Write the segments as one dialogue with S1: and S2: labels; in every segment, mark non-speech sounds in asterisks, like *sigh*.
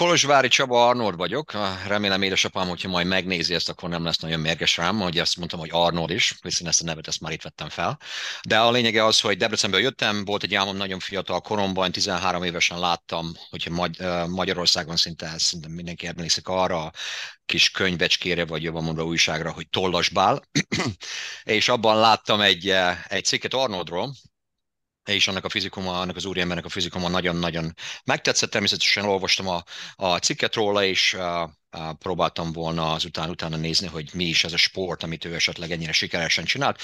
S1: Kolozsvári Csaba Arnold vagyok. Remélem édesapám, hogyha majd megnézi ezt, akkor nem lesz nagyon mérges rám, hogy azt mondtam, hogy Arnold is, hiszen ezt a nevet ezt már itt vettem fel. De a lényege az, hogy Debrecenből jöttem, volt egy álmom nagyon fiatal koromban, 13 évesen láttam, hogyha Magyarországon szinte, szinte mindenki emlékszik arra, kis könyvecskére, vagy jobban mondva újságra, hogy Tollasbál, *clears throat* és abban láttam egy, egy cikket Arnoldról, és annak a fizikuma, annak az úriembernek a fizikuma nagyon-nagyon megtetszett. Természetesen olvastam a, a cikket róla, és uh, uh, próbáltam volna azután utána nézni, hogy mi is ez a sport, amit ő esetleg ennyire sikeresen csinált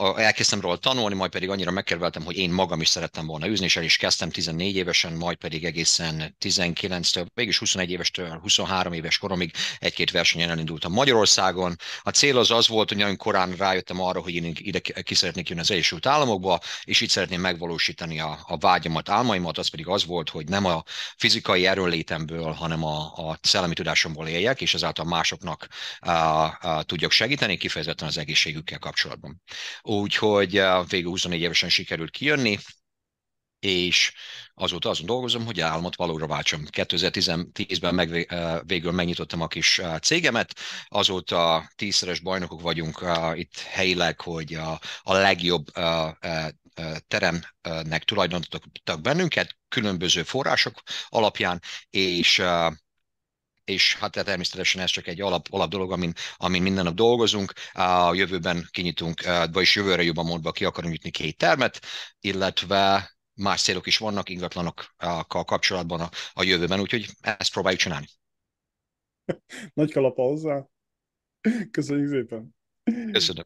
S1: elkezdtem róla tanulni, majd pedig annyira megkerültem, hogy én magam is szerettem volna űzni, és el is kezdtem 14 évesen, majd pedig egészen 19-től, mégis 21 évestől 23 éves koromig egy-két versenyen elindultam Magyarországon. A cél az az volt, hogy nagyon korán rájöttem arra, hogy én ide ki szeretnék jönni az Egyesült Államokba, és itt szeretném megvalósítani a, a vágyamat, álmaimat, az pedig az volt, hogy nem a fizikai erőnlétemből, hanem a, a szellemi tudásomból éljek, és ezáltal másoknak a, a, tudjak segíteni, kifejezetten az egészségükkel kapcsolatban úgyhogy eh, végül 24 évesen sikerült kijönni, és azóta azon dolgozom, hogy álmot valóra váltsam. 2010-ben meg, eh, végül megnyitottam a kis eh, cégemet, azóta tízszeres bajnokok vagyunk itt helyileg, hogy a, a legjobb teremnek tulajdonítottak bennünket, különböző források alapján, és és hát természetesen ez csak egy alap, alap dolog, amin, amin minden nap dolgozunk. A jövőben kinyitunk, vagyis jövőre jobban mondva ki akarunk nyitni két termet, illetve más célok is vannak ingatlanokkal kapcsolatban a, a jövőben, úgyhogy ezt próbáljuk csinálni.
S2: Nagy kalapa hozzá. Köszönjük szépen.
S1: Köszönöm.